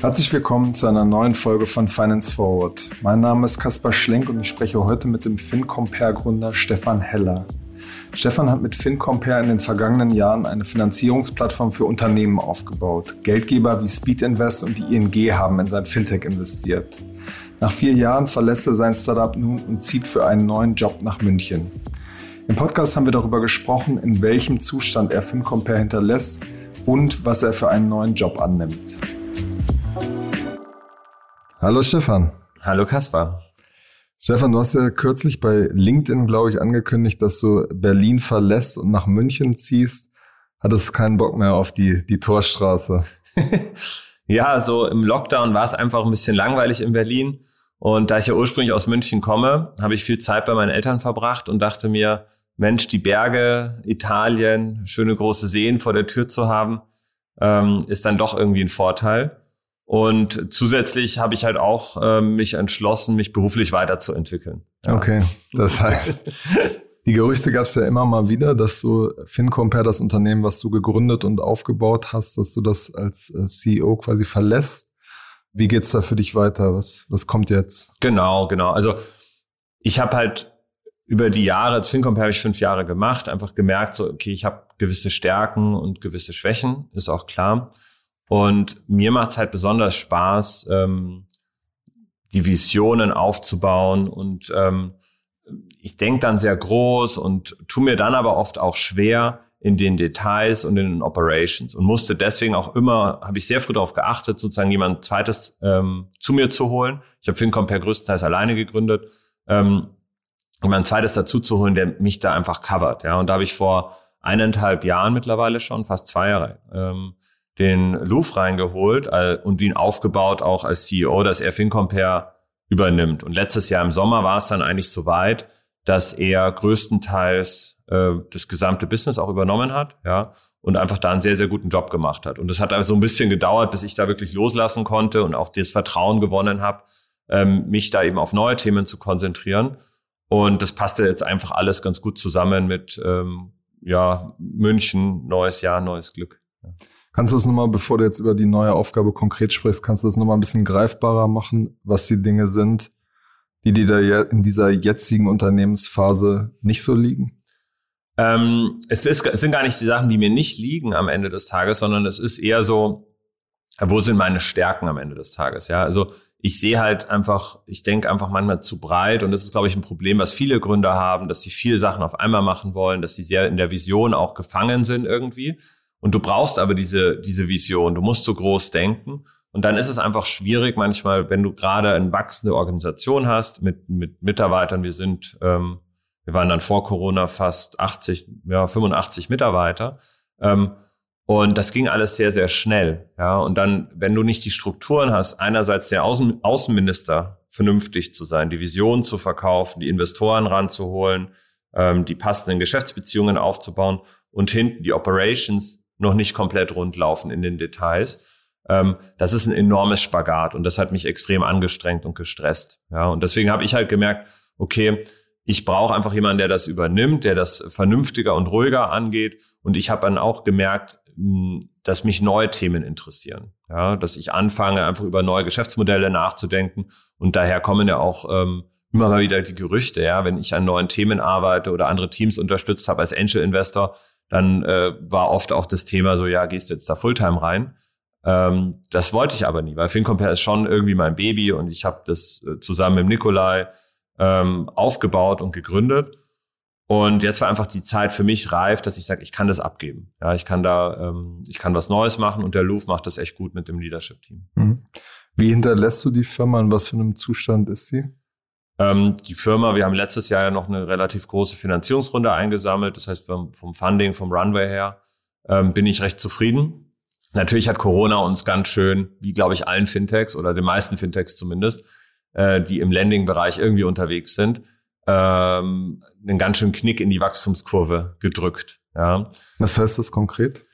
Herzlich willkommen zu einer neuen Folge von Finance Forward. Mein Name ist Kaspar Schlenk und ich spreche heute mit dem FinCompare-Gründer Stefan Heller. Stefan hat mit FinCompare in den vergangenen Jahren eine Finanzierungsplattform für Unternehmen aufgebaut. Geldgeber wie Speed Invest und die ING haben in sein Fintech investiert. Nach vier Jahren verlässt er sein Startup nun und zieht für einen neuen Job nach München. Im Podcast haben wir darüber gesprochen, in welchem Zustand er FinCompare hinterlässt und was er für einen neuen Job annimmt. Hallo Stefan. Hallo Kaspar. Stefan, du hast ja kürzlich bei LinkedIn, glaube ich, angekündigt, dass du Berlin verlässt und nach München ziehst. Hattest keinen Bock mehr auf die, die Torstraße? ja, so im Lockdown war es einfach ein bisschen langweilig in Berlin. Und da ich ja ursprünglich aus München komme, habe ich viel Zeit bei meinen Eltern verbracht und dachte mir, Mensch, die Berge, Italien, schöne große Seen vor der Tür zu haben, ähm, ist dann doch irgendwie ein Vorteil. Und zusätzlich habe ich halt auch äh, mich entschlossen, mich beruflich weiterzuentwickeln. Ja. Okay, das heißt, die Gerüchte gab es ja immer mal wieder, dass du FinCompare, das Unternehmen, was du gegründet und aufgebaut hast, dass du das als äh, CEO quasi verlässt. Wie geht's da für dich weiter? Was, was kommt jetzt? Genau, genau. Also ich habe halt über die Jahre, als FinCompare habe ich fünf Jahre gemacht, einfach gemerkt, so, okay, ich habe gewisse Stärken und gewisse Schwächen, ist auch klar. Und mir macht es halt besonders Spaß, ähm, die Visionen aufzubauen und ähm, ich denke dann sehr groß und tu mir dann aber oft auch schwer in den Details und in den Operations und musste deswegen auch immer, habe ich sehr früh darauf geachtet, sozusagen jemand zweites ähm, zu mir zu holen. Ich habe FinCompare größtenteils alleine gegründet, ähm, jemand zweites dazu zu holen, der mich da einfach covert. Ja, und da habe ich vor eineinhalb Jahren mittlerweile schon, fast zwei Jahre, ähm, den Louvre reingeholt und ihn aufgebaut auch als CEO, dass er FinCompare übernimmt. Und letztes Jahr im Sommer war es dann eigentlich so weit, dass er größtenteils äh, das gesamte Business auch übernommen hat, ja, und einfach da einen sehr, sehr guten Job gemacht hat. Und es hat also ein bisschen gedauert, bis ich da wirklich loslassen konnte und auch das Vertrauen gewonnen habe, ähm, mich da eben auf neue Themen zu konzentrieren. Und das passte jetzt einfach alles ganz gut zusammen mit ähm, ja, München, neues Jahr, neues Glück. Ja. Kannst du das nochmal, bevor du jetzt über die neue Aufgabe konkret sprichst, kannst du das nochmal ein bisschen greifbarer machen, was die Dinge sind, die dir in dieser jetzigen Unternehmensphase nicht so liegen? Ähm, es, ist, es sind gar nicht die Sachen, die mir nicht liegen am Ende des Tages, sondern es ist eher so, wo sind meine Stärken am Ende des Tages? Ja, also ich sehe halt einfach, ich denke einfach manchmal zu breit und das ist, glaube ich, ein Problem, was viele Gründer haben, dass sie viele Sachen auf einmal machen wollen, dass sie sehr in der Vision auch gefangen sind irgendwie und du brauchst aber diese, diese Vision. Du musst so groß denken. Und dann ist es einfach schwierig manchmal, wenn du gerade eine wachsende Organisation hast mit, mit Mitarbeitern. Wir sind, ähm, wir waren dann vor Corona fast 80, ja, 85 Mitarbeiter. Ähm, und das ging alles sehr, sehr schnell. Ja, und dann, wenn du nicht die Strukturen hast, einerseits der Außen, Außenminister vernünftig zu sein, die Vision zu verkaufen, die Investoren ranzuholen, ähm, die passenden Geschäftsbeziehungen aufzubauen und hinten die Operations noch nicht komplett rund laufen in den Details. Ähm, das ist ein enormes Spagat und das hat mich extrem angestrengt und gestresst. Ja, und deswegen habe ich halt gemerkt, okay, ich brauche einfach jemanden, der das übernimmt, der das vernünftiger und ruhiger angeht. Und ich habe dann auch gemerkt, hm, dass mich neue Themen interessieren. Ja, dass ich anfange, einfach über neue Geschäftsmodelle nachzudenken. Und daher kommen ja auch ähm, immer mal wieder die Gerüchte, ja, wenn ich an neuen Themen arbeite oder andere Teams unterstützt habe als Angel Investor, dann äh, war oft auch das Thema so, ja, gehst jetzt da Fulltime rein? Ähm, das wollte ich aber nie, weil FinCompare ist schon irgendwie mein Baby und ich habe das äh, zusammen mit Nikolai ähm, aufgebaut und gegründet. Und jetzt war einfach die Zeit für mich reif, dass ich sage, ich kann das abgeben. Ja, ich kann da, ähm, ich kann was Neues machen und der Louvre macht das echt gut mit dem Leadership-Team. Mhm. Wie hinterlässt du die Firma? In was für einem Zustand ist sie? Ähm, die Firma, wir haben letztes Jahr ja noch eine relativ große Finanzierungsrunde eingesammelt. Das heißt, vom, vom Funding, vom Runway her, ähm, bin ich recht zufrieden. Natürlich hat Corona uns ganz schön, wie glaube ich allen Fintechs oder den meisten Fintechs zumindest, äh, die im Lending-Bereich irgendwie unterwegs sind, ähm, einen ganz schönen Knick in die Wachstumskurve gedrückt. Ja. Was heißt das konkret?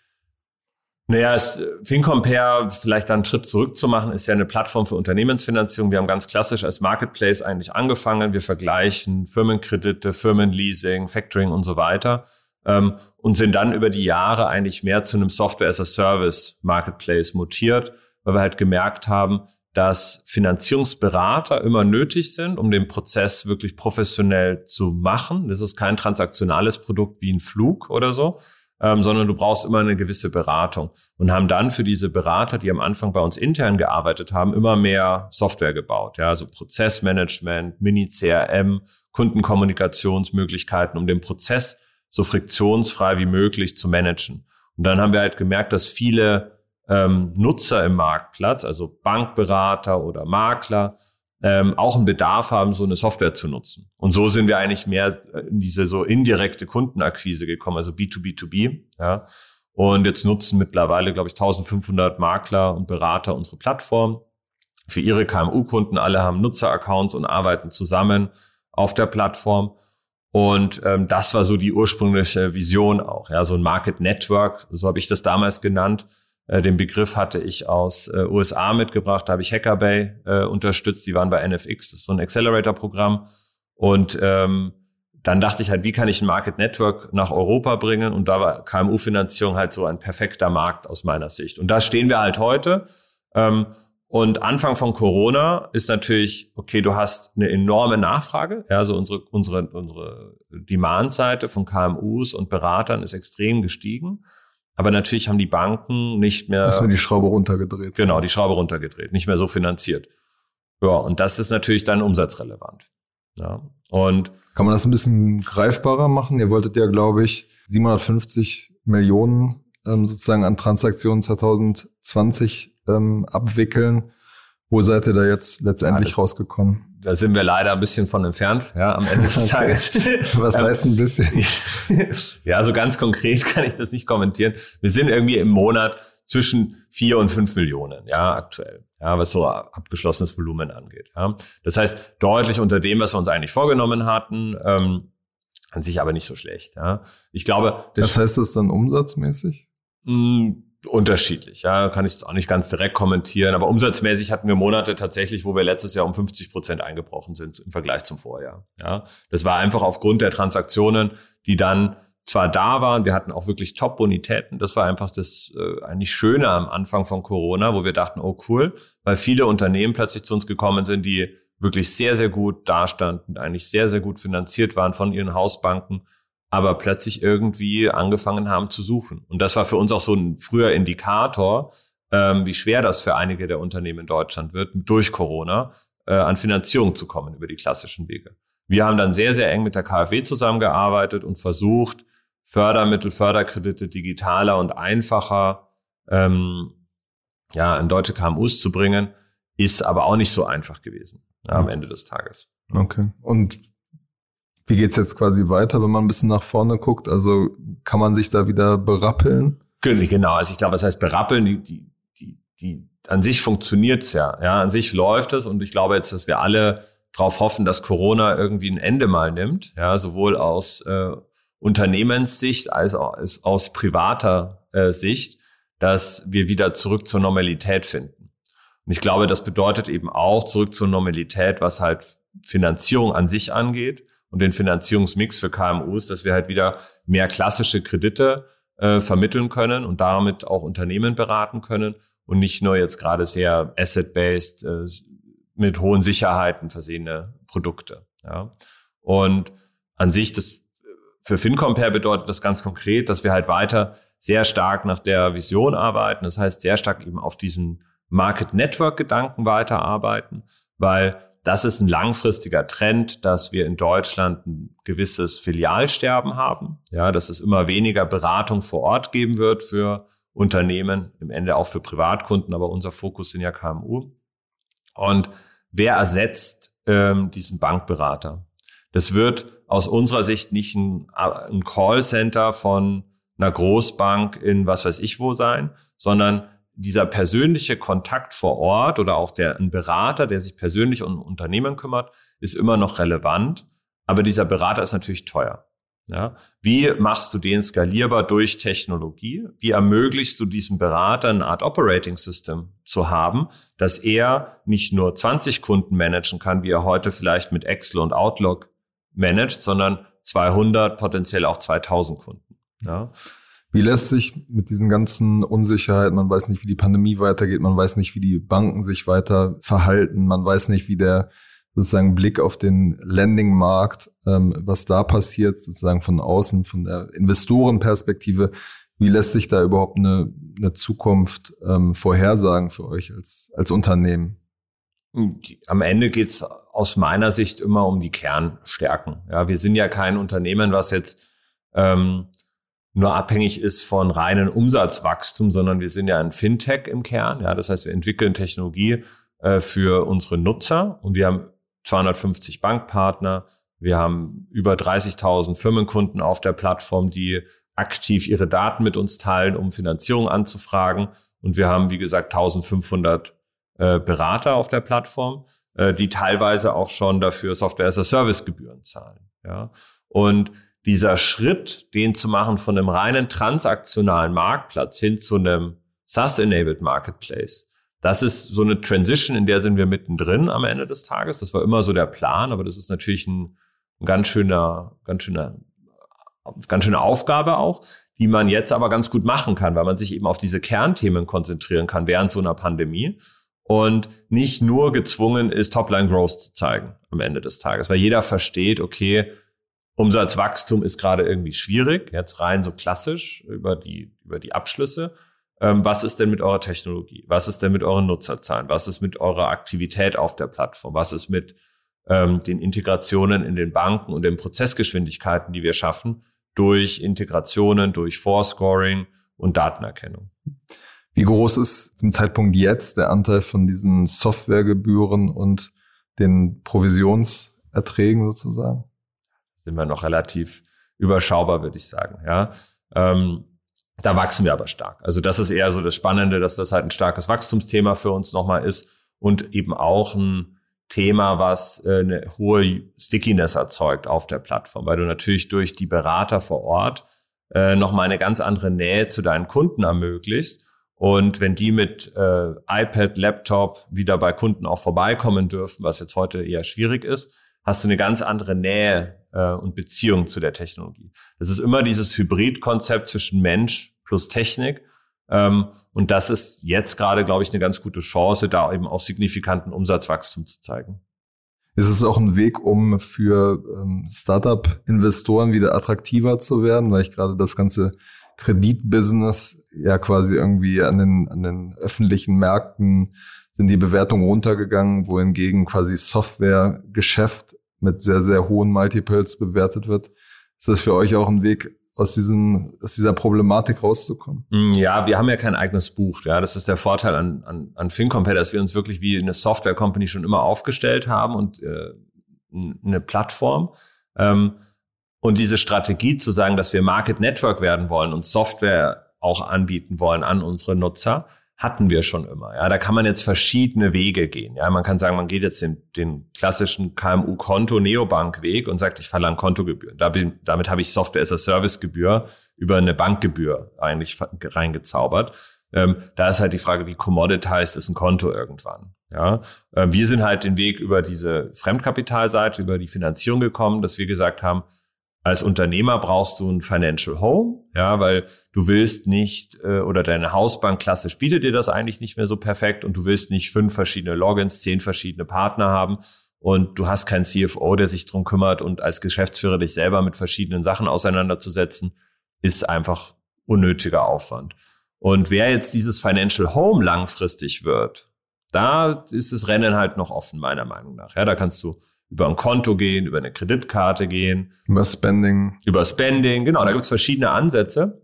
Naja, es, FinCompare, vielleicht dann einen Schritt zurück zu machen, ist ja eine Plattform für Unternehmensfinanzierung. Wir haben ganz klassisch als Marketplace eigentlich angefangen. Wir vergleichen Firmenkredite, Firmenleasing, Factoring und so weiter. Ähm, und sind dann über die Jahre eigentlich mehr zu einem Software as a Service Marketplace mutiert, weil wir halt gemerkt haben, dass Finanzierungsberater immer nötig sind, um den Prozess wirklich professionell zu machen. Das ist kein transaktionales Produkt wie ein Flug oder so, ähm, sondern du brauchst immer eine gewisse Beratung und haben dann für diese Berater, die am Anfang bei uns intern gearbeitet haben, immer mehr Software gebaut, ja, also Prozessmanagement, Mini-CRM, Kundenkommunikationsmöglichkeiten, um den Prozess so friktionsfrei wie möglich zu managen. Und dann haben wir halt gemerkt, dass viele ähm, Nutzer im Marktplatz, also Bankberater oder Makler, ähm, auch einen Bedarf haben, so eine Software zu nutzen. Und so sind wir eigentlich mehr in diese so indirekte Kundenakquise gekommen, also B2B2B. Ja. Und jetzt nutzen mittlerweile, glaube ich, 1500 Makler und Berater unsere Plattform für ihre KMU-Kunden. Alle haben Nutzeraccounts und arbeiten zusammen auf der Plattform. Und ähm, das war so die ursprüngliche Vision auch. Ja, so ein Market Network, so habe ich das damals genannt äh, den Begriff hatte ich aus äh, USA mitgebracht, da habe ich Hackerbay äh, unterstützt, die waren bei NFX, das ist so ein Accelerator-Programm. Und ähm, dann dachte ich halt, wie kann ich ein Market Network nach Europa bringen? Und da war KMU-Finanzierung halt so ein perfekter Markt aus meiner Sicht. Und da stehen wir halt heute. Ähm, und Anfang von Corona ist natürlich, okay, du hast eine enorme Nachfrage. Ja, also unsere, unsere, unsere Demand-Seite von KMUs und Beratern ist extrem gestiegen. Aber natürlich haben die Banken nicht mehr. Hast mir die Schraube runtergedreht. Genau, die Schraube runtergedreht, nicht mehr so finanziert. Ja, und das ist natürlich dann umsatzrelevant. Ja, und. Kann man das ein bisschen greifbarer machen? Ihr wolltet ja, glaube ich, 750 Millionen ähm, sozusagen an Transaktionen 2020 ähm, abwickeln. Wo seid ihr da jetzt letztendlich ja, rausgekommen? Da sind wir leider ein bisschen von entfernt, ja, am Ende des. Tages. Was heißt ein bisschen? ja, so ganz konkret kann ich das nicht kommentieren. Wir sind irgendwie im Monat zwischen vier und fünf Millionen, ja, aktuell, ja, was so abgeschlossenes Volumen angeht. Ja. Das heißt, deutlich unter dem, was wir uns eigentlich vorgenommen hatten, ähm, an sich aber nicht so schlecht. Ja. Ich glaube, das was heißt das dann umsatzmäßig? Mh, hm, unterschiedlich. Ja, kann ich jetzt auch nicht ganz direkt kommentieren. Aber umsatzmäßig hatten wir Monate tatsächlich, wo wir letztes Jahr um 50 Prozent eingebrochen sind im Vergleich zum Vorjahr. Ja, das war einfach aufgrund der Transaktionen, die dann zwar da waren, wir hatten auch wirklich Top-Bonitäten. Das war einfach das äh, eigentlich Schöne am Anfang von Corona, wo wir dachten, oh cool, weil viele Unternehmen plötzlich zu uns gekommen sind, die wirklich sehr, sehr gut dastanden, eigentlich sehr, sehr gut finanziert waren von ihren Hausbanken aber plötzlich irgendwie angefangen haben zu suchen. Und das war für uns auch so ein früher Indikator, ähm, wie schwer das für einige der Unternehmen in Deutschland wird, durch Corona äh, an Finanzierung zu kommen über die klassischen Wege. Wir haben dann sehr, sehr eng mit der KfW zusammengearbeitet und versucht, Fördermittel, Förderkredite digitaler und einfacher ähm, ja, in deutsche KMUs zu bringen, ist aber auch nicht so einfach gewesen ja, am Ende des Tages. Okay. Und wie geht's jetzt quasi weiter, wenn man ein bisschen nach vorne guckt? Also kann man sich da wieder berappeln? Genau, also ich glaube, das heißt berappeln, die, die, die, die an sich funktioniert's ja. Ja, an sich läuft es und ich glaube jetzt, dass wir alle darauf hoffen, dass Corona irgendwie ein Ende mal nimmt, ja, sowohl aus äh, Unternehmenssicht als auch als aus privater äh, Sicht, dass wir wieder zurück zur Normalität finden. Und ich glaube, das bedeutet eben auch zurück zur Normalität, was halt Finanzierung an sich angeht und den Finanzierungsmix für KMUs, dass wir halt wieder mehr klassische Kredite äh, vermitteln können und damit auch Unternehmen beraten können und nicht nur jetzt gerade sehr asset-based äh, mit hohen Sicherheiten versehene Produkte. Ja. Und an sich, das für FinCompare bedeutet das ganz konkret, dass wir halt weiter sehr stark nach der Vision arbeiten. Das heißt, sehr stark eben auf diesem Market Network Gedanken weiterarbeiten, weil das ist ein langfristiger Trend, dass wir in Deutschland ein gewisses Filialsterben haben. Ja, dass es immer weniger Beratung vor Ort geben wird für Unternehmen, im Ende auch für Privatkunden, aber unser Fokus sind ja KMU. Und wer ersetzt ähm, diesen Bankberater? Das wird aus unserer Sicht nicht ein, ein Callcenter von einer Großbank in was weiß ich wo sein, sondern dieser persönliche Kontakt vor Ort oder auch der, ein Berater, der sich persönlich um Unternehmen kümmert, ist immer noch relevant. Aber dieser Berater ist natürlich teuer. Ja? Wie machst du den skalierbar durch Technologie? Wie ermöglichst du diesem Berater eine Art Operating System zu haben, dass er nicht nur 20 Kunden managen kann, wie er heute vielleicht mit Excel und Outlook managt, sondern 200, potenziell auch 2000 Kunden. Ja? Wie lässt sich mit diesen ganzen Unsicherheiten, man weiß nicht, wie die Pandemie weitergeht, man weiß nicht, wie die Banken sich weiter verhalten, man weiß nicht, wie der sozusagen Blick auf den Lending-Markt, ähm, was da passiert, sozusagen von außen, von der Investorenperspektive. Wie lässt sich da überhaupt eine, eine Zukunft ähm, vorhersagen für euch als, als Unternehmen? Am Ende geht's aus meiner Sicht immer um die Kernstärken. Ja, wir sind ja kein Unternehmen, was jetzt ähm, nur abhängig ist von reinen Umsatzwachstum, sondern wir sind ja ein Fintech im Kern. Ja, das heißt, wir entwickeln Technologie äh, für unsere Nutzer und wir haben 250 Bankpartner. Wir haben über 30.000 Firmenkunden auf der Plattform, die aktiv ihre Daten mit uns teilen, um Finanzierung anzufragen. Und wir haben, wie gesagt, 1500 äh, Berater auf der Plattform, äh, die teilweise auch schon dafür Software-as-a-Service-Gebühren zahlen. Ja? Und dieser Schritt, den zu machen von einem reinen transaktionalen Marktplatz hin zu einem SaaS-enabled Marketplace, das ist so eine Transition, in der sind wir mittendrin am Ende des Tages. Das war immer so der Plan, aber das ist natürlich ein, ein ganz schöner, ganz schöner, ganz schöne Aufgabe auch, die man jetzt aber ganz gut machen kann, weil man sich eben auf diese Kernthemen konzentrieren kann während so einer Pandemie und nicht nur gezwungen ist, Topline Growth zu zeigen am Ende des Tages, weil jeder versteht, okay, Umsatzwachstum ist gerade irgendwie schwierig, jetzt rein so klassisch über die, über die Abschlüsse. Ähm, was ist denn mit eurer Technologie? Was ist denn mit euren Nutzerzahlen? Was ist mit eurer Aktivität auf der Plattform? Was ist mit ähm, den Integrationen in den Banken und den Prozessgeschwindigkeiten, die wir schaffen durch Integrationen, durch Forescoring und Datenerkennung? Wie groß ist zum Zeitpunkt jetzt der Anteil von diesen Softwaregebühren und den Provisionserträgen sozusagen? Sind wir noch relativ überschaubar, würde ich sagen. Ja. Ähm, da wachsen wir aber stark. Also das ist eher so das Spannende, dass das halt ein starkes Wachstumsthema für uns nochmal ist und eben auch ein Thema, was äh, eine hohe Stickiness erzeugt auf der Plattform, weil du natürlich durch die Berater vor Ort äh, nochmal eine ganz andere Nähe zu deinen Kunden ermöglicht. Und wenn die mit äh, iPad, Laptop wieder bei Kunden auch vorbeikommen dürfen, was jetzt heute eher schwierig ist, hast du eine ganz andere Nähe äh, und Beziehung zu der Technologie. Das ist immer dieses Hybridkonzept zwischen Mensch plus Technik. Ähm, und das ist jetzt gerade, glaube ich, eine ganz gute Chance, da eben auch signifikanten Umsatzwachstum zu zeigen. Ist es auch ein Weg, um für ähm, Startup-Investoren wieder attraktiver zu werden, weil ich gerade das ganze Kreditbusiness ja quasi irgendwie an den, an den öffentlichen Märkten sind die Bewertungen runtergegangen, wohingegen quasi Softwaregeschäft mit sehr, sehr hohen Multiples bewertet wird. Ist das für euch auch ein Weg, aus diesem, aus dieser Problematik rauszukommen? Mm, ja, wir haben ja kein eigenes Buch. Ja, das ist der Vorteil an, an, an FinCompare, dass wir uns wirklich wie eine Software Company schon immer aufgestellt haben und äh, eine Plattform. Ähm, und diese Strategie zu sagen, dass wir Market Network werden wollen und Software auch anbieten wollen an unsere Nutzer, hatten wir schon immer. Ja, da kann man jetzt verschiedene Wege gehen. Ja, man kann sagen, man geht jetzt den, den klassischen KMU-Konto-Neobank-Weg und sagt, ich verlange Kontogebühren. Da bin, damit habe ich Software-as-a-Service-Gebühr über eine Bankgebühr eigentlich reingezaubert. Ähm, da ist halt die Frage, wie commoditized ist ein Konto irgendwann. Ja, äh, wir sind halt den Weg über diese Fremdkapitalseite, über die Finanzierung gekommen, dass wir gesagt haben, als Unternehmer brauchst du ein Financial Home, ja, weil du willst nicht äh, oder deine Hausbank klassisch bietet dir das eigentlich nicht mehr so perfekt und du willst nicht fünf verschiedene Logins, zehn verschiedene Partner haben und du hast keinen CFO, der sich drum kümmert und als Geschäftsführer dich selber mit verschiedenen Sachen auseinanderzusetzen, ist einfach unnötiger Aufwand. Und wer jetzt dieses Financial Home langfristig wird, da ist das Rennen halt noch offen, meiner Meinung nach. Ja, da kannst du über ein Konto gehen, über eine Kreditkarte gehen. Über Spending. Über Spending, genau, da gibt es verschiedene Ansätze.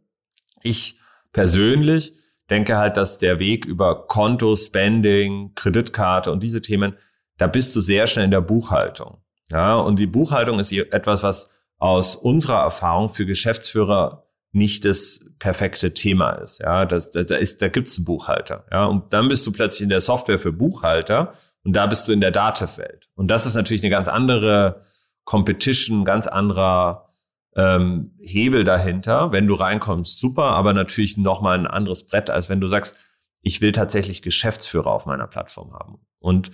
Ich persönlich denke halt, dass der Weg über Konto, Spending, Kreditkarte und diese Themen, da bist du sehr schnell in der Buchhaltung. Ja, und die Buchhaltung ist etwas, was aus unserer Erfahrung für Geschäftsführer nicht das perfekte Thema ist. Ja, das, da, da ist, da gibt's einen Buchhalter. Ja, und dann bist du plötzlich in der Software für Buchhalter und da bist du in der Datenwelt. Und das ist natürlich eine ganz andere Competition, ganz anderer ähm, Hebel dahinter. Wenn du reinkommst, super, aber natürlich nochmal ein anderes Brett, als wenn du sagst, ich will tatsächlich Geschäftsführer auf meiner Plattform haben. Und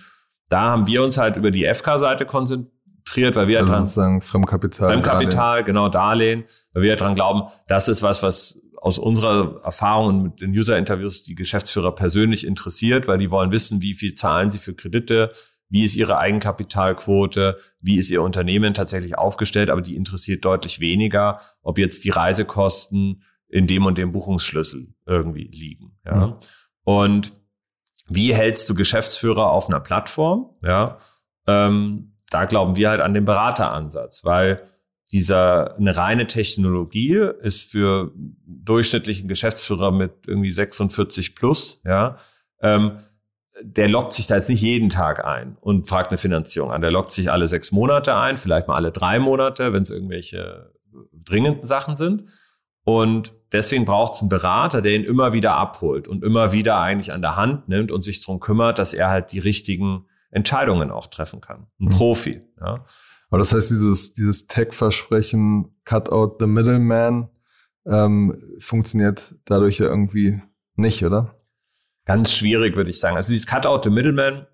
da haben wir uns halt über die FK-Seite konzentriert, weil wir also dran, sozusagen Fremdkapital. Fremdkapital, Darlehen. genau, Darlehen, weil wir daran glauben, das ist was, was aus unserer Erfahrung mit den User-Interviews die Geschäftsführer persönlich interessiert, weil die wollen wissen, wie viel zahlen sie für Kredite, wie ist ihre Eigenkapitalquote, wie ist ihr Unternehmen tatsächlich aufgestellt, aber die interessiert deutlich weniger, ob jetzt die Reisekosten in dem und dem Buchungsschlüssel irgendwie liegen. Ja. Mhm. Und wie hältst du Geschäftsführer auf einer Plattform? Ja, ähm, da glauben wir halt an den Berateransatz, weil dieser eine reine Technologie ist für durchschnittlichen Geschäftsführer mit irgendwie 46 plus, ja, ähm, der lockt sich da jetzt nicht jeden Tag ein und fragt eine Finanzierung an. Der lockt sich alle sechs Monate ein, vielleicht mal alle drei Monate, wenn es irgendwelche dringenden Sachen sind. Und deswegen braucht es einen Berater, der ihn immer wieder abholt und immer wieder eigentlich an der Hand nimmt und sich darum kümmert, dass er halt die richtigen Entscheidungen auch treffen kann. Ein mhm. Profi. Ja. Aber das heißt, dieses, dieses Tech-Versprechen, cut out the middleman, ähm, funktioniert dadurch ja irgendwie nicht, oder? Ganz schwierig, würde ich sagen. Also dieses cut out the middleman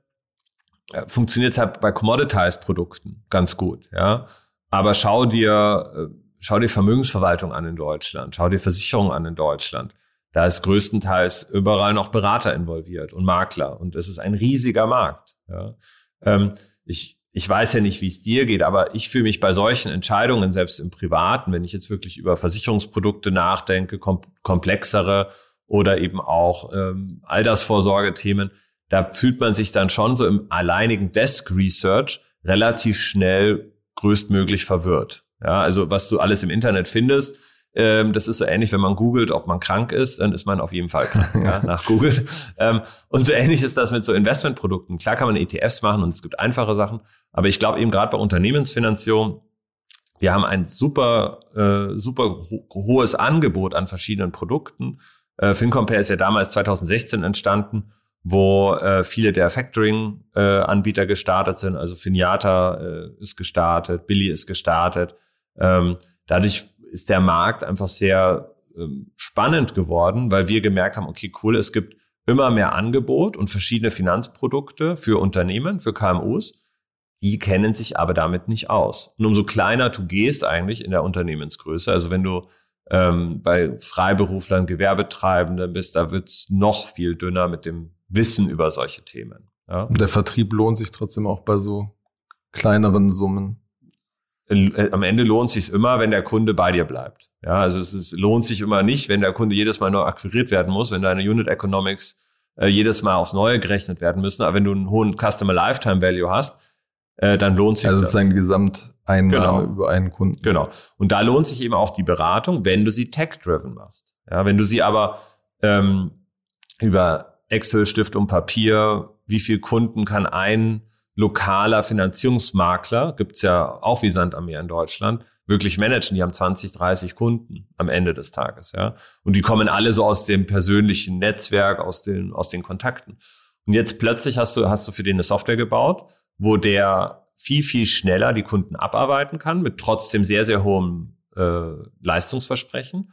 äh, funktioniert halt bei Commoditized-Produkten ganz gut, ja. Aber schau dir, äh, schau dir Vermögensverwaltung an in Deutschland, schau dir Versicherung an in Deutschland. Da ist größtenteils überall noch Berater involviert und Makler. Und es ist ein riesiger Markt. Ja. Ähm, ich, ich weiß ja nicht, wie es dir geht, aber ich fühle mich bei solchen Entscheidungen, selbst im Privaten, wenn ich jetzt wirklich über Versicherungsprodukte nachdenke, kom komplexere oder eben auch ähm, Altersvorsorgethemen, da fühlt man sich dann schon so im alleinigen Desk Research relativ schnell größtmöglich verwirrt. Ja, also was du alles im Internet findest, ähm, das ist so ähnlich, wenn man googelt, ob man krank ist, dann ist man auf jeden Fall krank, ja, nach Google. Ähm, und so ähnlich ist das mit so Investmentprodukten. Klar kann man ETFs machen und es gibt einfache Sachen, aber ich glaube eben gerade bei Unternehmensfinanzierung, wir haben ein super, äh, super ho hohes Angebot an verschiedenen Produkten. Äh, FinCompare ist ja damals 2016 entstanden, wo äh, viele der Factoring-Anbieter äh, gestartet sind. Also Finiata äh, ist gestartet, Billy ist gestartet. Ähm, dadurch ist der Markt einfach sehr ähm, spannend geworden, weil wir gemerkt haben, okay, cool, es gibt immer mehr Angebot und verschiedene Finanzprodukte für Unternehmen, für KMUs. Die kennen sich aber damit nicht aus. Und umso kleiner du gehst eigentlich in der Unternehmensgröße, also wenn du ähm, bei Freiberuflern, Gewerbetreibenden bist, da wird's noch viel dünner mit dem Wissen über solche Themen. Ja? Der Vertrieb lohnt sich trotzdem auch bei so kleineren Summen. Äh, am Ende lohnt sich immer, wenn der Kunde bei dir bleibt. Ja, also es ist, lohnt sich immer nicht, wenn der Kunde jedes Mal neu akquiriert werden muss, wenn deine Unit Economics äh, jedes Mal aufs Neue gerechnet werden müssen. Aber wenn du einen hohen Customer Lifetime Value hast, äh, dann lohnt sich also das. Also sozusagen Gesamteinnahme genau. über einen Kunden. Genau. Und da lohnt sich eben auch die Beratung, wenn du sie tech-driven machst. Ja, wenn du sie aber ähm, über Excel, Stift und Papier, wie viel Kunden kann ein lokaler Finanzierungsmakler, gibt's ja auch wie Sand am Meer in Deutschland, wirklich managen. Die haben 20, 30 Kunden am Ende des Tages, ja. Und die kommen alle so aus dem persönlichen Netzwerk, aus den, aus den Kontakten. Und jetzt plötzlich hast du, hast du für den eine Software gebaut, wo der viel, viel schneller die Kunden abarbeiten kann, mit trotzdem sehr, sehr hohem äh, Leistungsversprechen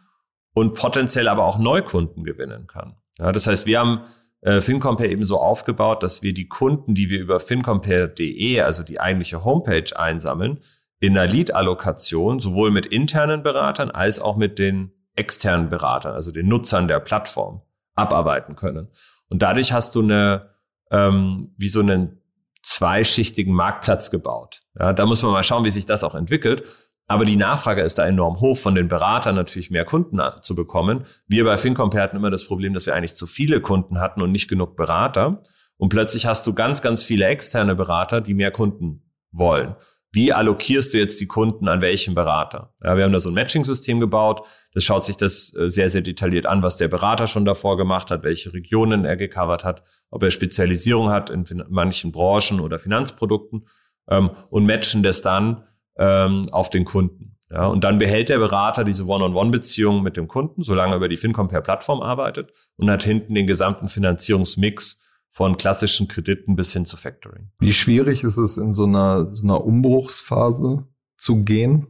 und potenziell aber auch Neukunden gewinnen kann. Ja, das heißt, wir haben äh, FinCompare eben so aufgebaut, dass wir die Kunden, die wir über fincompare.de, also die eigentliche Homepage einsammeln, in einer Lead-Allokation sowohl mit internen Beratern als auch mit den externen Beratern, also den Nutzern der Plattform, abarbeiten können. Und dadurch hast du eine, ähm, wie so einen zweischichtigen Marktplatz gebaut. Ja, da muss man mal schauen, wie sich das auch entwickelt. Aber die Nachfrage ist da enorm hoch, von den Beratern natürlich mehr Kunden zu bekommen. Wir bei FinCompare hatten immer das Problem, dass wir eigentlich zu viele Kunden hatten und nicht genug Berater. Und plötzlich hast du ganz, ganz viele externe Berater, die mehr Kunden wollen. Wie allokierst du jetzt die Kunden an welchen Berater? Ja, wir haben da so ein Matching-System gebaut. Das schaut sich das äh, sehr, sehr detailliert an, was der Berater schon davor gemacht hat, welche Regionen er gecovert hat, ob er Spezialisierung hat in manchen Branchen oder Finanzprodukten ähm, und matchen das dann ähm, auf den Kunden. Ja, und dann behält der Berater diese One-on-One-Beziehung mit dem Kunden, solange er über die FinCompare-Plattform arbeitet und hat hinten den gesamten Finanzierungsmix von klassischen Krediten bis hin zu Factoring. Wie schwierig ist es in so einer, so einer Umbruchsphase zu gehen?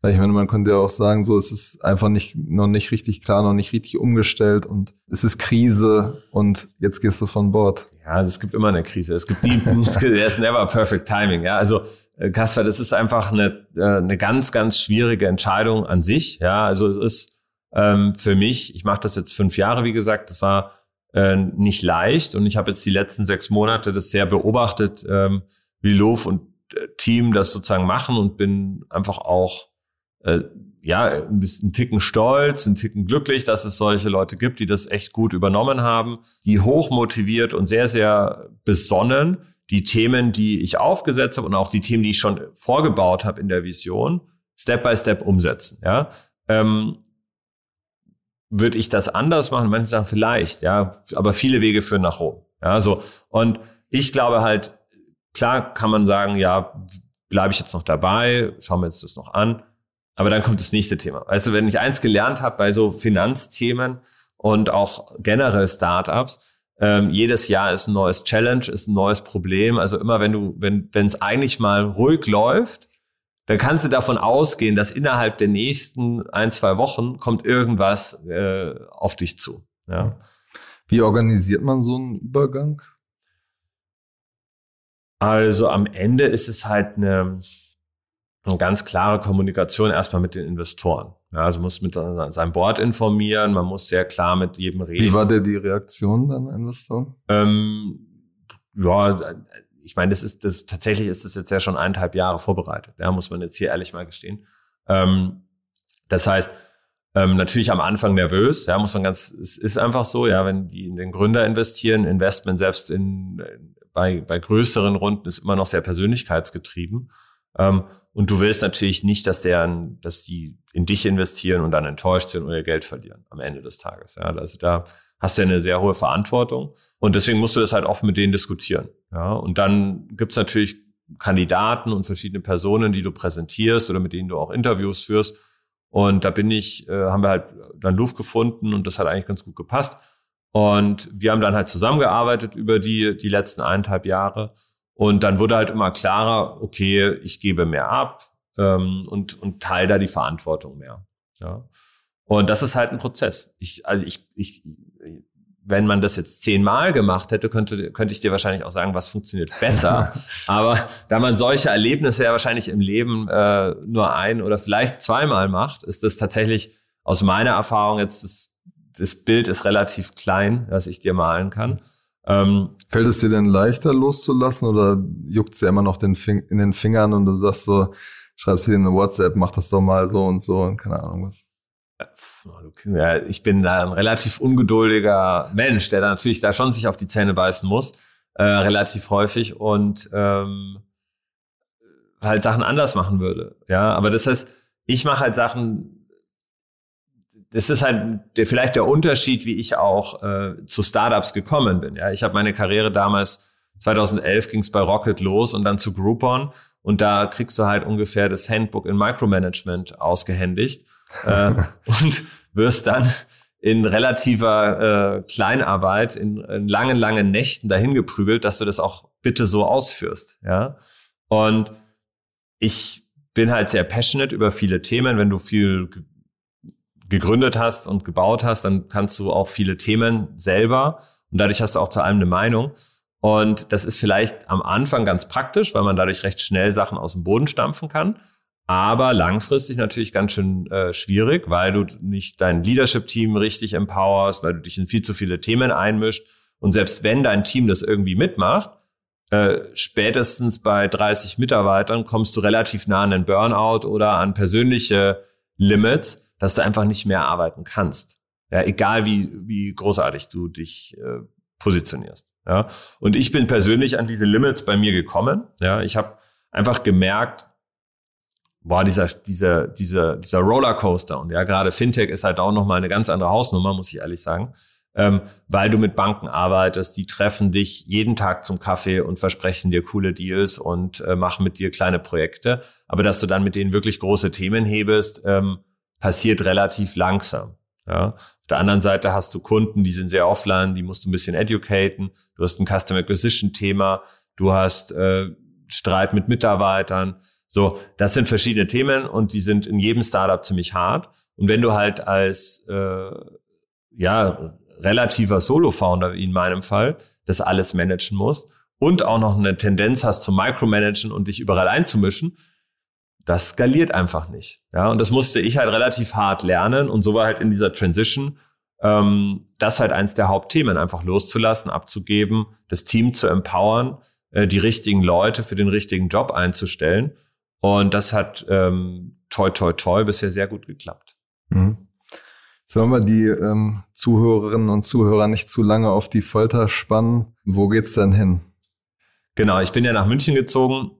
Weil ich meine, man könnte ja auch sagen, so es ist einfach nicht noch nicht richtig klar, noch nicht richtig umgestellt und es ist Krise und jetzt gehst du von Bord. Ja, es gibt immer eine Krise. Es gibt nie, there's never perfect timing. Ja, also Kasper, das ist einfach eine, äh, eine ganz, ganz schwierige Entscheidung an sich. Ja, also es ist ähm, für mich, ich mache das jetzt fünf Jahre, wie gesagt, das war äh, nicht leicht und ich habe jetzt die letzten sechs Monate das sehr beobachtet, ähm, wie Lof und äh, Team das sozusagen machen und bin einfach auch äh, ja, ein bisschen Ticken stolz, ein Ticken glücklich, dass es solche Leute gibt, die das echt gut übernommen haben, die hoch motiviert und sehr, sehr besonnen die Themen, die ich aufgesetzt habe und auch die Themen, die ich schon vorgebaut habe in der Vision, Step by Step umsetzen. Ja, ähm, würde ich das anders machen? Manche sagen vielleicht, ja, aber viele Wege führen nach Rom. Ja, so und ich glaube halt, klar kann man sagen, ja, bleibe ich jetzt noch dabei, schauen wir uns das noch an. Aber dann kommt das nächste Thema. Also wenn ich eins gelernt habe bei so Finanzthemen und auch generell Startups, ähm, jedes Jahr ist ein neues Challenge, ist ein neues Problem. Also immer wenn du, wenn wenn es eigentlich mal ruhig läuft, dann kannst du davon ausgehen, dass innerhalb der nächsten ein zwei Wochen kommt irgendwas äh, auf dich zu. Ja. Wie organisiert man so einen Übergang? Also am Ende ist es halt eine eine ganz klare Kommunikation erstmal mit den Investoren. Ja, also muss mit seinem Board informieren, man muss sehr klar mit jedem reden. Wie war der die Reaktion dann Investoren? Ähm, ja, ich meine, das ist das tatsächlich ist das jetzt ja schon eineinhalb Jahre vorbereitet. Ja, muss man jetzt hier ehrlich mal gestehen. Ähm, das heißt, ähm, natürlich am Anfang nervös, ja, muss man ganz, es ist einfach so, ja, wenn die in den Gründer investieren, Investment selbst in, bei, bei größeren Runden ist immer noch sehr persönlichkeitsgetrieben. Ähm, und du willst natürlich nicht, dass deren, dass die in dich investieren und dann enttäuscht sind oder Geld verlieren am Ende des Tages. Ja, also da hast du eine sehr hohe Verantwortung. Und deswegen musst du das halt offen mit denen diskutieren. Ja, und dann gibt's natürlich Kandidaten und verschiedene Personen, die du präsentierst oder mit denen du auch Interviews führst. Und da bin ich, äh, haben wir halt dann Luft gefunden und das hat eigentlich ganz gut gepasst. Und wir haben dann halt zusammengearbeitet über die, die letzten eineinhalb Jahre und dann wurde halt immer klarer, okay, ich gebe mehr ab ähm, und, und teile da die Verantwortung mehr. Ja. Und das ist halt ein Prozess. Ich, also ich, ich, wenn man das jetzt zehnmal gemacht hätte, könnte, könnte ich dir wahrscheinlich auch sagen, was funktioniert besser. Aber da man solche Erlebnisse ja wahrscheinlich im Leben äh, nur ein oder vielleicht zweimal macht, ist das tatsächlich aus meiner Erfahrung jetzt das, das Bild ist relativ klein, das ich dir malen kann. Ähm, Fällt es dir denn leichter loszulassen oder juckt es dir immer noch den in den Fingern und du sagst so, schreibst dir eine WhatsApp, mach das doch mal so und so und keine Ahnung was. Ja, ich bin da ein relativ ungeduldiger Mensch, der da natürlich da schon sich auf die Zähne beißen muss, äh, relativ häufig und ähm, halt Sachen anders machen würde. Ja, aber das heißt, ich mache halt Sachen das ist halt der, vielleicht der Unterschied, wie ich auch äh, zu Startups gekommen bin. Ja, ich habe meine Karriere damals 2011 ging es bei Rocket los und dann zu Groupon und da kriegst du halt ungefähr das Handbook in Micromanagement ausgehändigt äh, und wirst dann in relativer äh, Kleinarbeit in, in langen, langen Nächten dahin geprügelt, dass du das auch bitte so ausführst. Ja, und ich bin halt sehr passionate über viele Themen. Wenn du viel gegründet hast und gebaut hast, dann kannst du auch viele Themen selber und dadurch hast du auch zu allem eine Meinung. Und das ist vielleicht am Anfang ganz praktisch, weil man dadurch recht schnell Sachen aus dem Boden stampfen kann. Aber langfristig natürlich ganz schön äh, schwierig, weil du nicht dein Leadership-Team richtig empowerst, weil du dich in viel zu viele Themen einmischt. Und selbst wenn dein Team das irgendwie mitmacht, äh, spätestens bei 30 Mitarbeitern kommst du relativ nah an den Burnout oder an persönliche Limits dass du einfach nicht mehr arbeiten kannst. Ja, egal wie, wie großartig du dich äh, positionierst. Ja, und ich bin persönlich an diese Limits bei mir gekommen. Ja, ich habe einfach gemerkt, boah, dieser, dieser, dieser, dieser Rollercoaster und ja, gerade Fintech ist halt auch nochmal eine ganz andere Hausnummer, muss ich ehrlich sagen. Ähm, weil du mit Banken arbeitest, die treffen dich jeden Tag zum Kaffee und versprechen dir coole Deals und äh, machen mit dir kleine Projekte. Aber dass du dann mit denen wirklich große Themen hebest, ähm, passiert relativ langsam. Ja. Auf der anderen Seite hast du Kunden, die sind sehr offline, die musst du ein bisschen educaten. Du hast ein Customer Acquisition Thema, du hast äh, Streit mit Mitarbeitern. So, das sind verschiedene Themen und die sind in jedem Startup ziemlich hart. Und wenn du halt als äh, ja relativer Solo-Founder, wie in meinem Fall, das alles managen musst und auch noch eine Tendenz hast zum Micromanagen und dich überall einzumischen, das skaliert einfach nicht. Ja, und das musste ich halt relativ hart lernen und so war halt in dieser Transition ähm, das halt eins der Hauptthemen, einfach loszulassen, abzugeben, das Team zu empowern, äh, die richtigen Leute für den richtigen Job einzustellen. Und das hat ähm, toi toi toi bisher sehr gut geklappt. Mhm. Sollen wir die ähm, Zuhörerinnen und Zuhörer nicht zu lange auf die Folter spannen? Wo geht's denn hin? Genau, ich bin ja nach München gezogen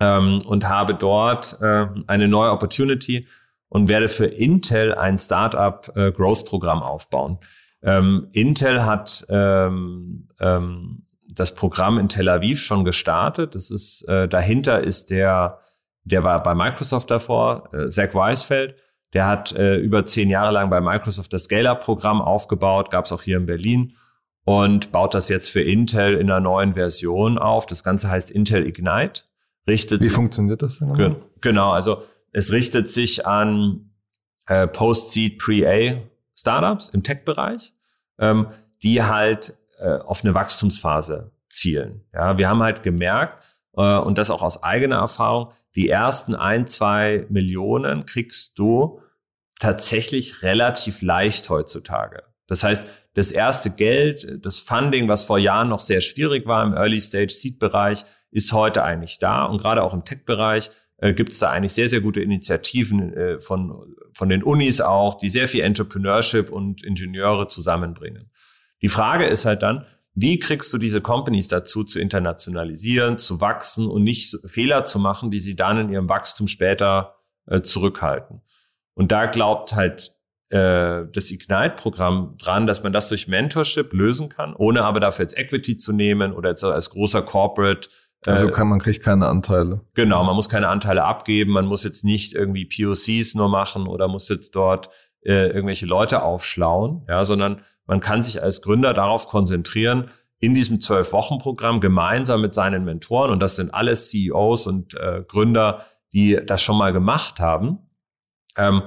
ähm, und habe dort äh, eine neue Opportunity und werde für Intel ein Startup äh, Growth Programm aufbauen. Ähm, Intel hat ähm, ähm, das Programm in Tel Aviv schon gestartet. Das ist äh, dahinter ist der, der war bei Microsoft davor, äh, Zach Weisfeld. Der hat äh, über zehn Jahre lang bei Microsoft das Scale-Up-Programm aufgebaut, gab es auch hier in Berlin und baut das jetzt für Intel in einer neuen Version auf. Das Ganze heißt Intel Ignite. Richtet Wie funktioniert das denn? Ge genau, also es richtet sich an äh, Post-Seed Pre-A Startups im Tech-Bereich, ähm, die halt äh, auf eine Wachstumsphase zielen. Ja, wir haben halt gemerkt, äh, und das auch aus eigener Erfahrung, die ersten ein, zwei Millionen kriegst du tatsächlich relativ leicht heutzutage. Das heißt, das erste Geld, das Funding, was vor Jahren noch sehr schwierig war im Early Stage Seed Bereich, ist heute eigentlich da. Und gerade auch im Tech-Bereich äh, gibt es da eigentlich sehr, sehr gute Initiativen äh, von, von den Unis auch, die sehr viel Entrepreneurship und Ingenieure zusammenbringen. Die Frage ist halt dann, wie kriegst du diese Companies dazu zu internationalisieren, zu wachsen und nicht Fehler zu machen, die sie dann in ihrem Wachstum später äh, zurückhalten? Und da glaubt halt äh, das Ignite-Programm dran, dass man das durch Mentorship lösen kann, ohne aber dafür jetzt Equity zu nehmen oder jetzt als großer Corporate also äh, kann, man kriegt keine Anteile. Genau, man muss keine Anteile abgeben, man muss jetzt nicht irgendwie POCs nur machen oder muss jetzt dort äh, irgendwelche Leute aufschlauen, ja, sondern man kann sich als Gründer darauf konzentrieren, in diesem Zwölf-Wochen-Programm gemeinsam mit seinen Mentoren, und das sind alles CEOs und äh, Gründer, die das schon mal gemacht haben, ähm,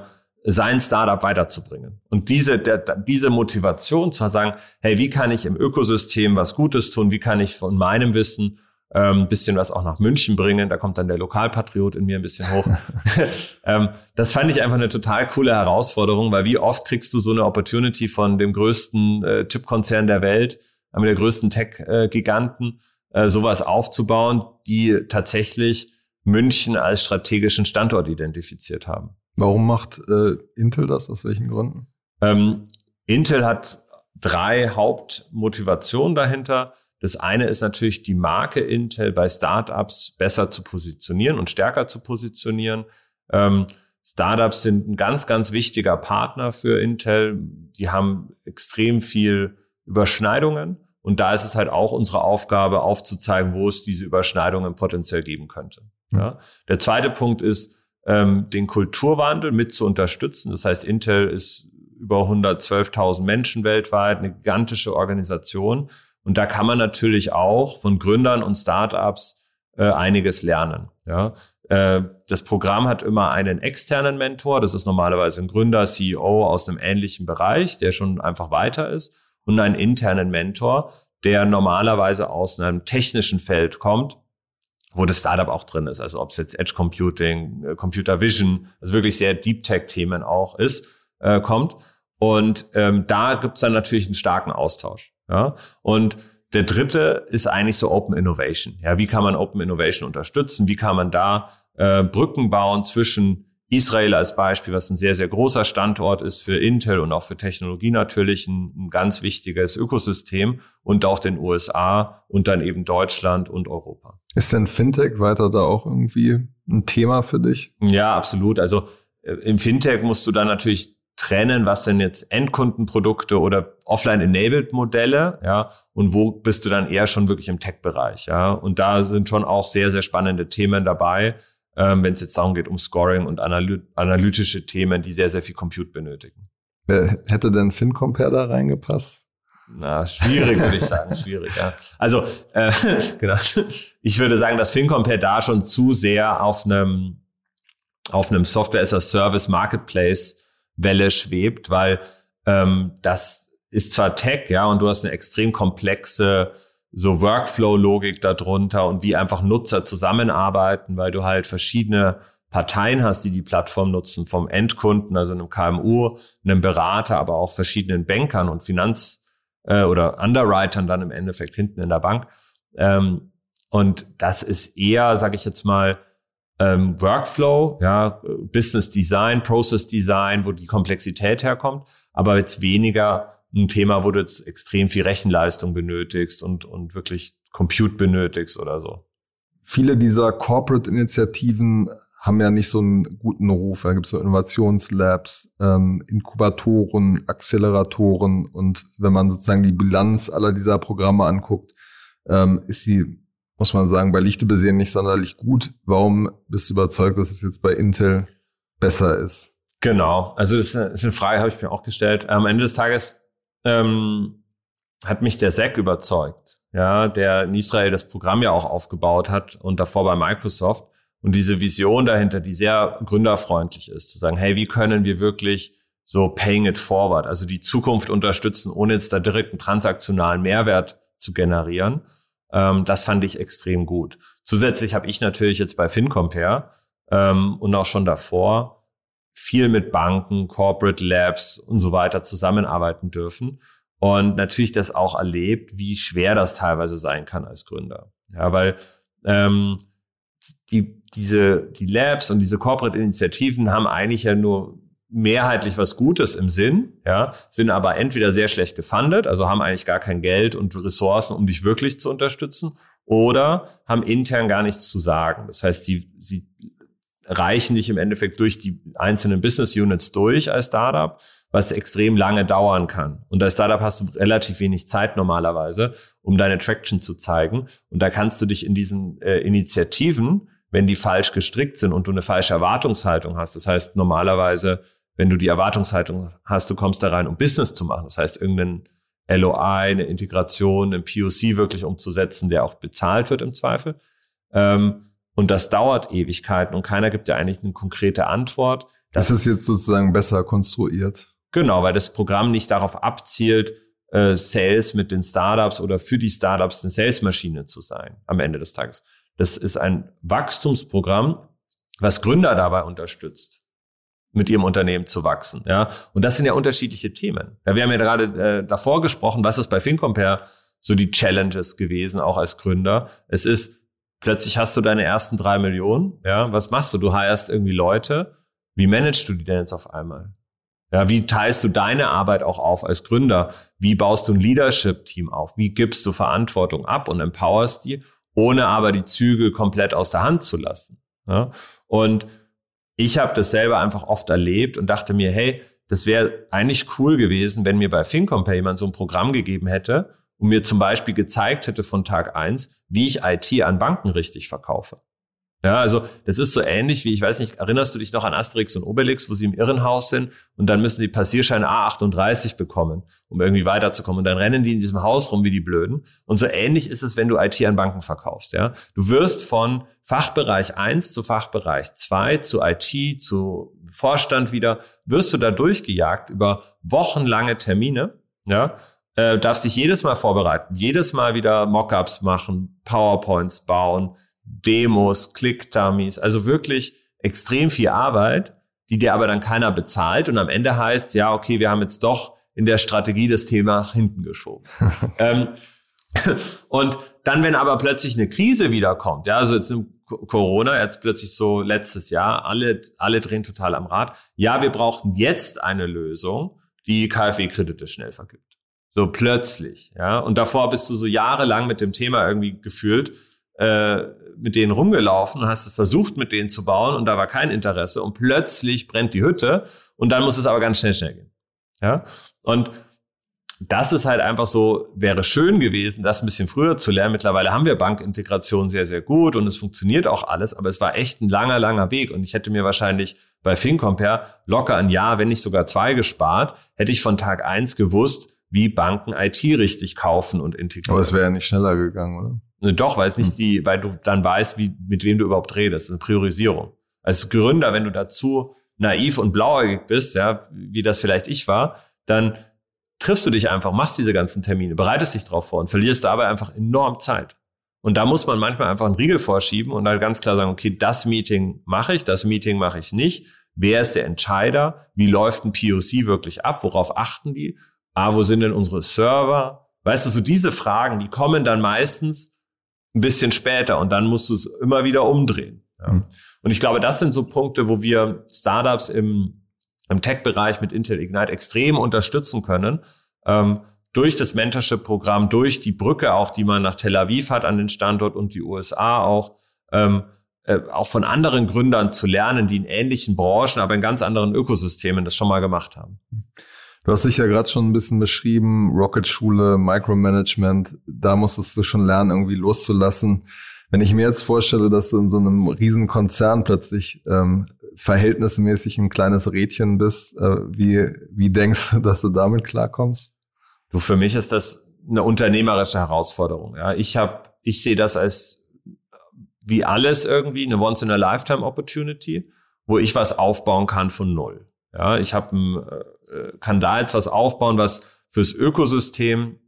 sein Startup weiterzubringen. Und diese, der, diese Motivation zu sagen, hey, wie kann ich im Ökosystem was Gutes tun? Wie kann ich von meinem Wissen ähm, bisschen was auch nach München bringen. Da kommt dann der Lokalpatriot in mir ein bisschen hoch. ähm, das fand ich einfach eine total coole Herausforderung, weil wie oft kriegst du so eine Opportunity von dem größten äh, Chipkonzern der Welt, einem der größten Tech-Giganten, äh, sowas aufzubauen, die tatsächlich München als strategischen Standort identifiziert haben. Warum macht äh, Intel das? Aus welchen Gründen? Ähm, Intel hat drei Hauptmotivationen dahinter. Das eine ist natürlich die Marke Intel bei Startups besser zu positionieren und stärker zu positionieren. Ähm, Startups sind ein ganz, ganz wichtiger Partner für Intel. Die haben extrem viel Überschneidungen. Und da ist es halt auch unsere Aufgabe, aufzuzeigen, wo es diese Überschneidungen potenziell geben könnte. Ja. Der zweite Punkt ist, ähm, den Kulturwandel mit zu unterstützen. Das heißt, Intel ist über 112.000 Menschen weltweit, eine gigantische Organisation. Und da kann man natürlich auch von Gründern und Startups äh, einiges lernen. Ja? Äh, das Programm hat immer einen externen Mentor. Das ist normalerweise ein Gründer, CEO aus einem ähnlichen Bereich, der schon einfach weiter ist. Und einen internen Mentor, der normalerweise aus einem technischen Feld kommt, wo das Startup auch drin ist. Also ob es jetzt Edge Computing, äh, Computer Vision, also wirklich sehr Deep Tech-Themen auch ist, äh, kommt. Und ähm, da gibt's dann natürlich einen starken Austausch. Ja? Und der dritte ist eigentlich so Open Innovation. Ja, wie kann man Open Innovation unterstützen? Wie kann man da äh, Brücken bauen zwischen Israel als Beispiel, was ein sehr, sehr großer Standort ist für Intel und auch für Technologie natürlich ein, ein ganz wichtiges Ökosystem und auch den USA und dann eben Deutschland und Europa. Ist denn Fintech weiter da auch irgendwie ein Thema für dich? Ja, absolut. Also äh, im Fintech musst du dann natürlich trennen, was sind jetzt Endkundenprodukte oder offline-enabled Modelle, ja, und wo bist du dann eher schon wirklich im Tech-Bereich, ja. Und da sind schon auch sehr, sehr spannende Themen dabei, ähm, wenn es jetzt darum geht, um Scoring und analy analytische Themen, die sehr, sehr viel Compute benötigen. Hätte denn FinCompare da reingepasst? Na, schwierig, würde ich sagen, schwierig, ja. Also, äh, genau. Ich würde sagen, dass FinCompare da schon zu sehr auf einem, auf einem Software Welle schwebt, weil ähm, das ist zwar Tech, ja, und du hast eine extrem komplexe so Workflow-Logik darunter und wie einfach Nutzer zusammenarbeiten, weil du halt verschiedene Parteien hast, die die Plattform nutzen, vom Endkunden, also einem KMU, einem Berater, aber auch verschiedenen Bankern und Finanz- äh, oder Underwritern dann im Endeffekt hinten in der Bank. Ähm, und das ist eher, sage ich jetzt mal, ähm, Workflow, ja, Business Design, Process Design, wo die Komplexität herkommt, aber jetzt weniger ein Thema, wo du jetzt extrem viel Rechenleistung benötigst und, und wirklich Compute benötigst oder so. Viele dieser Corporate-Initiativen haben ja nicht so einen guten Ruf. Da gibt es so Innovationslabs, ähm, Inkubatoren, Acceleratoren und wenn man sozusagen die Bilanz aller dieser Programme anguckt, ähm, ist sie, muss man sagen, bei Lichte besehen nicht sonderlich gut. Warum bist du überzeugt, dass es jetzt bei Intel besser ist? Genau, also das ist eine Frage, habe ich mir auch gestellt. Am Ende des Tages ähm, hat mich der SEC überzeugt, ja, der in Israel das Programm ja auch aufgebaut hat und davor bei Microsoft und diese Vision dahinter, die sehr gründerfreundlich ist, zu sagen, hey, wie können wir wirklich so paying it forward, also die Zukunft unterstützen, ohne jetzt da direkt einen transaktionalen Mehrwert zu generieren. Ähm, das fand ich extrem gut. Zusätzlich habe ich natürlich jetzt bei FinCompare ähm, und auch schon davor viel mit Banken, Corporate Labs und so weiter zusammenarbeiten dürfen und natürlich das auch erlebt, wie schwer das teilweise sein kann als Gründer. Ja, weil ähm, die, diese, die Labs und diese Corporate-Initiativen haben eigentlich ja nur mehrheitlich was Gutes im Sinn, ja, sind aber entweder sehr schlecht gefundet, also haben eigentlich gar kein Geld und Ressourcen, um dich wirklich zu unterstützen, oder haben intern gar nichts zu sagen. Das heißt, sie, sie reichen dich im Endeffekt durch die einzelnen Business Units durch als Startup, was extrem lange dauern kann. Und als Startup hast du relativ wenig Zeit normalerweise, um deine Traction zu zeigen. Und da kannst du dich in diesen äh, Initiativen wenn die falsch gestrickt sind und du eine falsche Erwartungshaltung hast. Das heißt, normalerweise, wenn du die Erwartungshaltung hast, du kommst da rein, um Business zu machen. Das heißt, irgendeinen LOI, eine Integration, einen POC wirklich umzusetzen, der auch bezahlt wird im Zweifel. Ähm, und das dauert Ewigkeiten und keiner gibt dir eigentlich eine konkrete Antwort. Das, das ist jetzt sozusagen besser konstruiert. Genau, weil das Programm nicht darauf abzielt, äh, Sales mit den Startups oder für die Startups eine Salesmaschine zu sein am Ende des Tages, das ist ein Wachstumsprogramm, was Gründer dabei unterstützt, mit ihrem Unternehmen zu wachsen. Ja, und das sind ja unterschiedliche Themen. Ja, wir haben ja gerade äh, davor gesprochen, was ist bei FinCompare so die Challenges gewesen, auch als Gründer. Es ist plötzlich hast du deine ersten drei Millionen. Ja, was machst du? Du heierst irgendwie Leute. Wie managst du die denn jetzt auf einmal? Ja, wie teilst du deine Arbeit auch auf als Gründer? Wie baust du ein Leadership-Team auf? Wie gibst du Verantwortung ab und empowerst die? ohne aber die Zügel komplett aus der Hand zu lassen. Ja? Und ich habe das selber einfach oft erlebt und dachte mir, hey, das wäre eigentlich cool gewesen, wenn mir bei FinCompare jemand so ein Programm gegeben hätte und mir zum Beispiel gezeigt hätte von Tag eins, wie ich IT an Banken richtig verkaufe. Ja, also das ist so ähnlich wie, ich weiß nicht, erinnerst du dich noch an Asterix und Obelix, wo sie im Irrenhaus sind und dann müssen sie Passierschein A38 bekommen, um irgendwie weiterzukommen. Und dann rennen die in diesem Haus rum wie die Blöden. Und so ähnlich ist es, wenn du IT an Banken verkaufst. Ja, Du wirst von Fachbereich 1 zu Fachbereich 2 zu IT, zu Vorstand wieder, wirst du da durchgejagt über wochenlange Termine. Ja, äh, darfst dich jedes Mal vorbereiten, jedes Mal wieder Mockups machen, PowerPoints bauen, Demos, Click-Dummies, also wirklich extrem viel Arbeit, die dir aber dann keiner bezahlt und am Ende heißt, ja, okay, wir haben jetzt doch in der Strategie das Thema nach hinten geschoben. ähm, und dann, wenn aber plötzlich eine Krise wiederkommt, ja, also jetzt im Corona, jetzt plötzlich so letztes Jahr, alle, alle drehen total am Rad. Ja, wir brauchen jetzt eine Lösung, die KfW-Kredite schnell vergibt. So plötzlich, ja. Und davor bist du so jahrelang mit dem Thema irgendwie gefühlt äh, mit denen rumgelaufen und hast es versucht, mit denen zu bauen und da war kein Interesse und plötzlich brennt die Hütte und dann muss es aber ganz schnell, schnell gehen. Ja? Und das ist halt einfach so, wäre schön gewesen, das ein bisschen früher zu lernen. Mittlerweile haben wir Bankintegration sehr, sehr gut und es funktioniert auch alles, aber es war echt ein langer, langer Weg und ich hätte mir wahrscheinlich bei FinCompare locker ein Jahr, wenn nicht sogar zwei gespart, hätte ich von Tag eins gewusst, wie Banken IT richtig kaufen und integrieren. Aber es wäre ja nicht schneller gegangen, oder? Ne, doch, weil es nicht hm. die, weil du dann weißt, wie, mit wem du überhaupt redest. Das ist eine Priorisierung. Als Gründer, wenn du dazu naiv und blauäugig bist, ja, wie das vielleicht ich war, dann triffst du dich einfach, machst diese ganzen Termine, bereitest dich drauf vor und verlierst dabei einfach enorm Zeit. Und da muss man manchmal einfach einen Riegel vorschieben und dann ganz klar sagen, okay, das Meeting mache ich, das Meeting mache ich nicht. Wer ist der Entscheider? Wie läuft ein POC wirklich ab? Worauf achten die? Ah, wo sind denn unsere Server? Weißt du, so diese Fragen, die kommen dann meistens ein bisschen später und dann musst du es immer wieder umdrehen. Ja. Mhm. Und ich glaube, das sind so Punkte, wo wir Startups im, im Tech-Bereich mit Intel Ignite extrem unterstützen können. Ähm, durch das Mentorship-Programm, durch die Brücke auch, die man nach Tel Aviv hat an den Standort und die USA auch, ähm, äh, auch von anderen Gründern zu lernen, die in ähnlichen Branchen, aber in ganz anderen Ökosystemen das schon mal gemacht haben. Du hast dich ja gerade schon ein bisschen beschrieben, Rocket-Schule, Micromanagement, da musstest du schon lernen, irgendwie loszulassen. Wenn ich mir jetzt vorstelle, dass du in so einem riesen Konzern plötzlich ähm, verhältnismäßig ein kleines Rädchen bist, äh, wie, wie denkst du, dass du damit klarkommst? Du, für mich ist das eine unternehmerische Herausforderung. Ja, ich ich sehe das als wie alles irgendwie eine once in a lifetime Opportunity, wo ich was aufbauen kann von null. Ja, ich habe äh, kann da jetzt was aufbauen, was fürs Ökosystem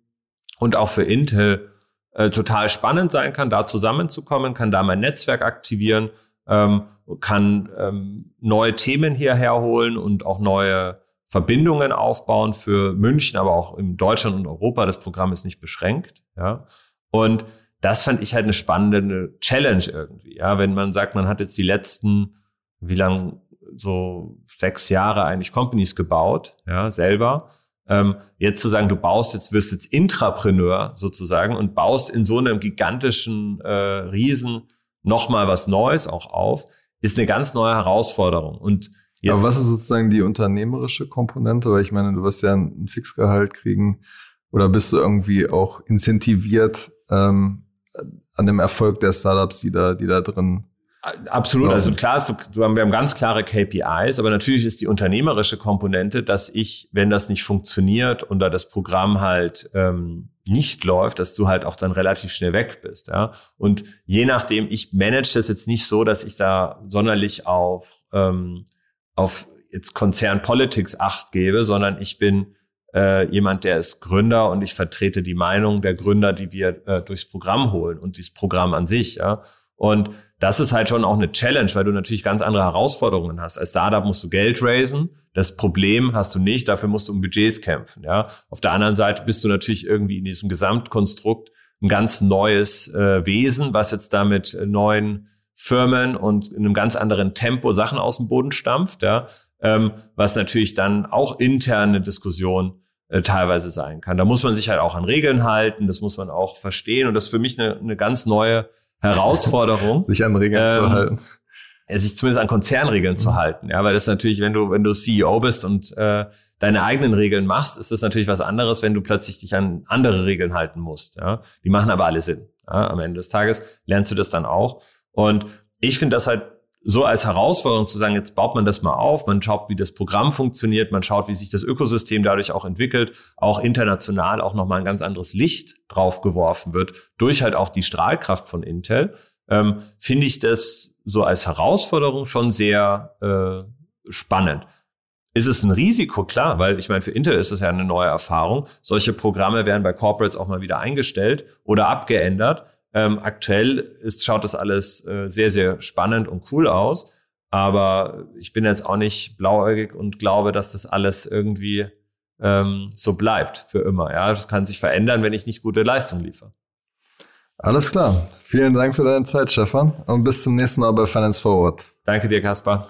und auch für Intel äh, total spannend sein kann, da zusammenzukommen, kann da mein Netzwerk aktivieren, ähm, kann ähm, neue Themen hierher holen und auch neue Verbindungen aufbauen für München, aber auch in Deutschland und Europa. Das Programm ist nicht beschränkt. Ja. Und das fand ich halt eine spannende Challenge irgendwie. Ja, wenn man sagt, man hat jetzt die letzten, wie lang, so sechs Jahre eigentlich Companies gebaut, ja, selber ähm, jetzt zu sagen, du baust jetzt, wirst jetzt Intrapreneur sozusagen und baust in so einem gigantischen äh, Riesen nochmal was Neues auch auf, ist eine ganz neue Herausforderung. Und jetzt, Aber was ist sozusagen die unternehmerische Komponente? Weil ich meine, du wirst ja ein Fixgehalt kriegen oder bist du irgendwie auch incentiviert ähm, an dem Erfolg der Startups, die da, die da drin Absolut. Also klar, ist, du, wir haben ganz klare KPIs, aber natürlich ist die unternehmerische Komponente, dass ich, wenn das nicht funktioniert oder das Programm halt ähm, nicht läuft, dass du halt auch dann relativ schnell weg bist. Ja? Und je nachdem, ich manage das jetzt nicht so, dass ich da sonderlich auf, ähm, auf jetzt Konzern Politics Acht gebe, sondern ich bin äh, jemand, der ist Gründer und ich vertrete die Meinung der Gründer, die wir äh, durchs Programm holen und dieses Programm an sich. Ja? Und das ist halt schon auch eine Challenge, weil du natürlich ganz andere Herausforderungen hast. Als Startup musst du Geld raisen. Das Problem hast du nicht. Dafür musst du um Budgets kämpfen. Ja. Auf der anderen Seite bist du natürlich irgendwie in diesem Gesamtkonstrukt ein ganz neues äh, Wesen, was jetzt da mit äh, neuen Firmen und in einem ganz anderen Tempo Sachen aus dem Boden stampft. Ja. Ähm, was natürlich dann auch interne Diskussion äh, teilweise sein kann. Da muss man sich halt auch an Regeln halten. Das muss man auch verstehen. Und das ist für mich eine, eine ganz neue Herausforderung. sich an Regeln ähm, zu halten. Sich zumindest an Konzernregeln mhm. zu halten. Ja, weil das natürlich, wenn du, wenn du CEO bist und äh, deine eigenen Regeln machst, ist das natürlich was anderes, wenn du plötzlich dich an andere Regeln halten musst. Ja, die machen aber alle Sinn. Ja, am Ende des Tages lernst du das dann auch. Und ich finde das halt so als Herausforderung zu sagen, jetzt baut man das mal auf, man schaut, wie das Programm funktioniert, man schaut, wie sich das Ökosystem dadurch auch entwickelt, auch international auch nochmal ein ganz anderes Licht drauf geworfen wird, durch halt auch die Strahlkraft von Intel, ähm, finde ich das so als Herausforderung schon sehr äh, spannend. Ist es ein Risiko? Klar, weil ich meine, für Intel ist es ja eine neue Erfahrung. Solche Programme werden bei Corporates auch mal wieder eingestellt oder abgeändert. Ähm, aktuell ist, schaut das alles äh, sehr, sehr spannend und cool aus. Aber ich bin jetzt auch nicht blauäugig und glaube, dass das alles irgendwie ähm, so bleibt für immer. Ja, das kann sich verändern, wenn ich nicht gute Leistung liefere. Alles klar. Vielen Dank für deine Zeit, Stefan. Und bis zum nächsten Mal bei Finance Forward. Danke dir, Kaspar.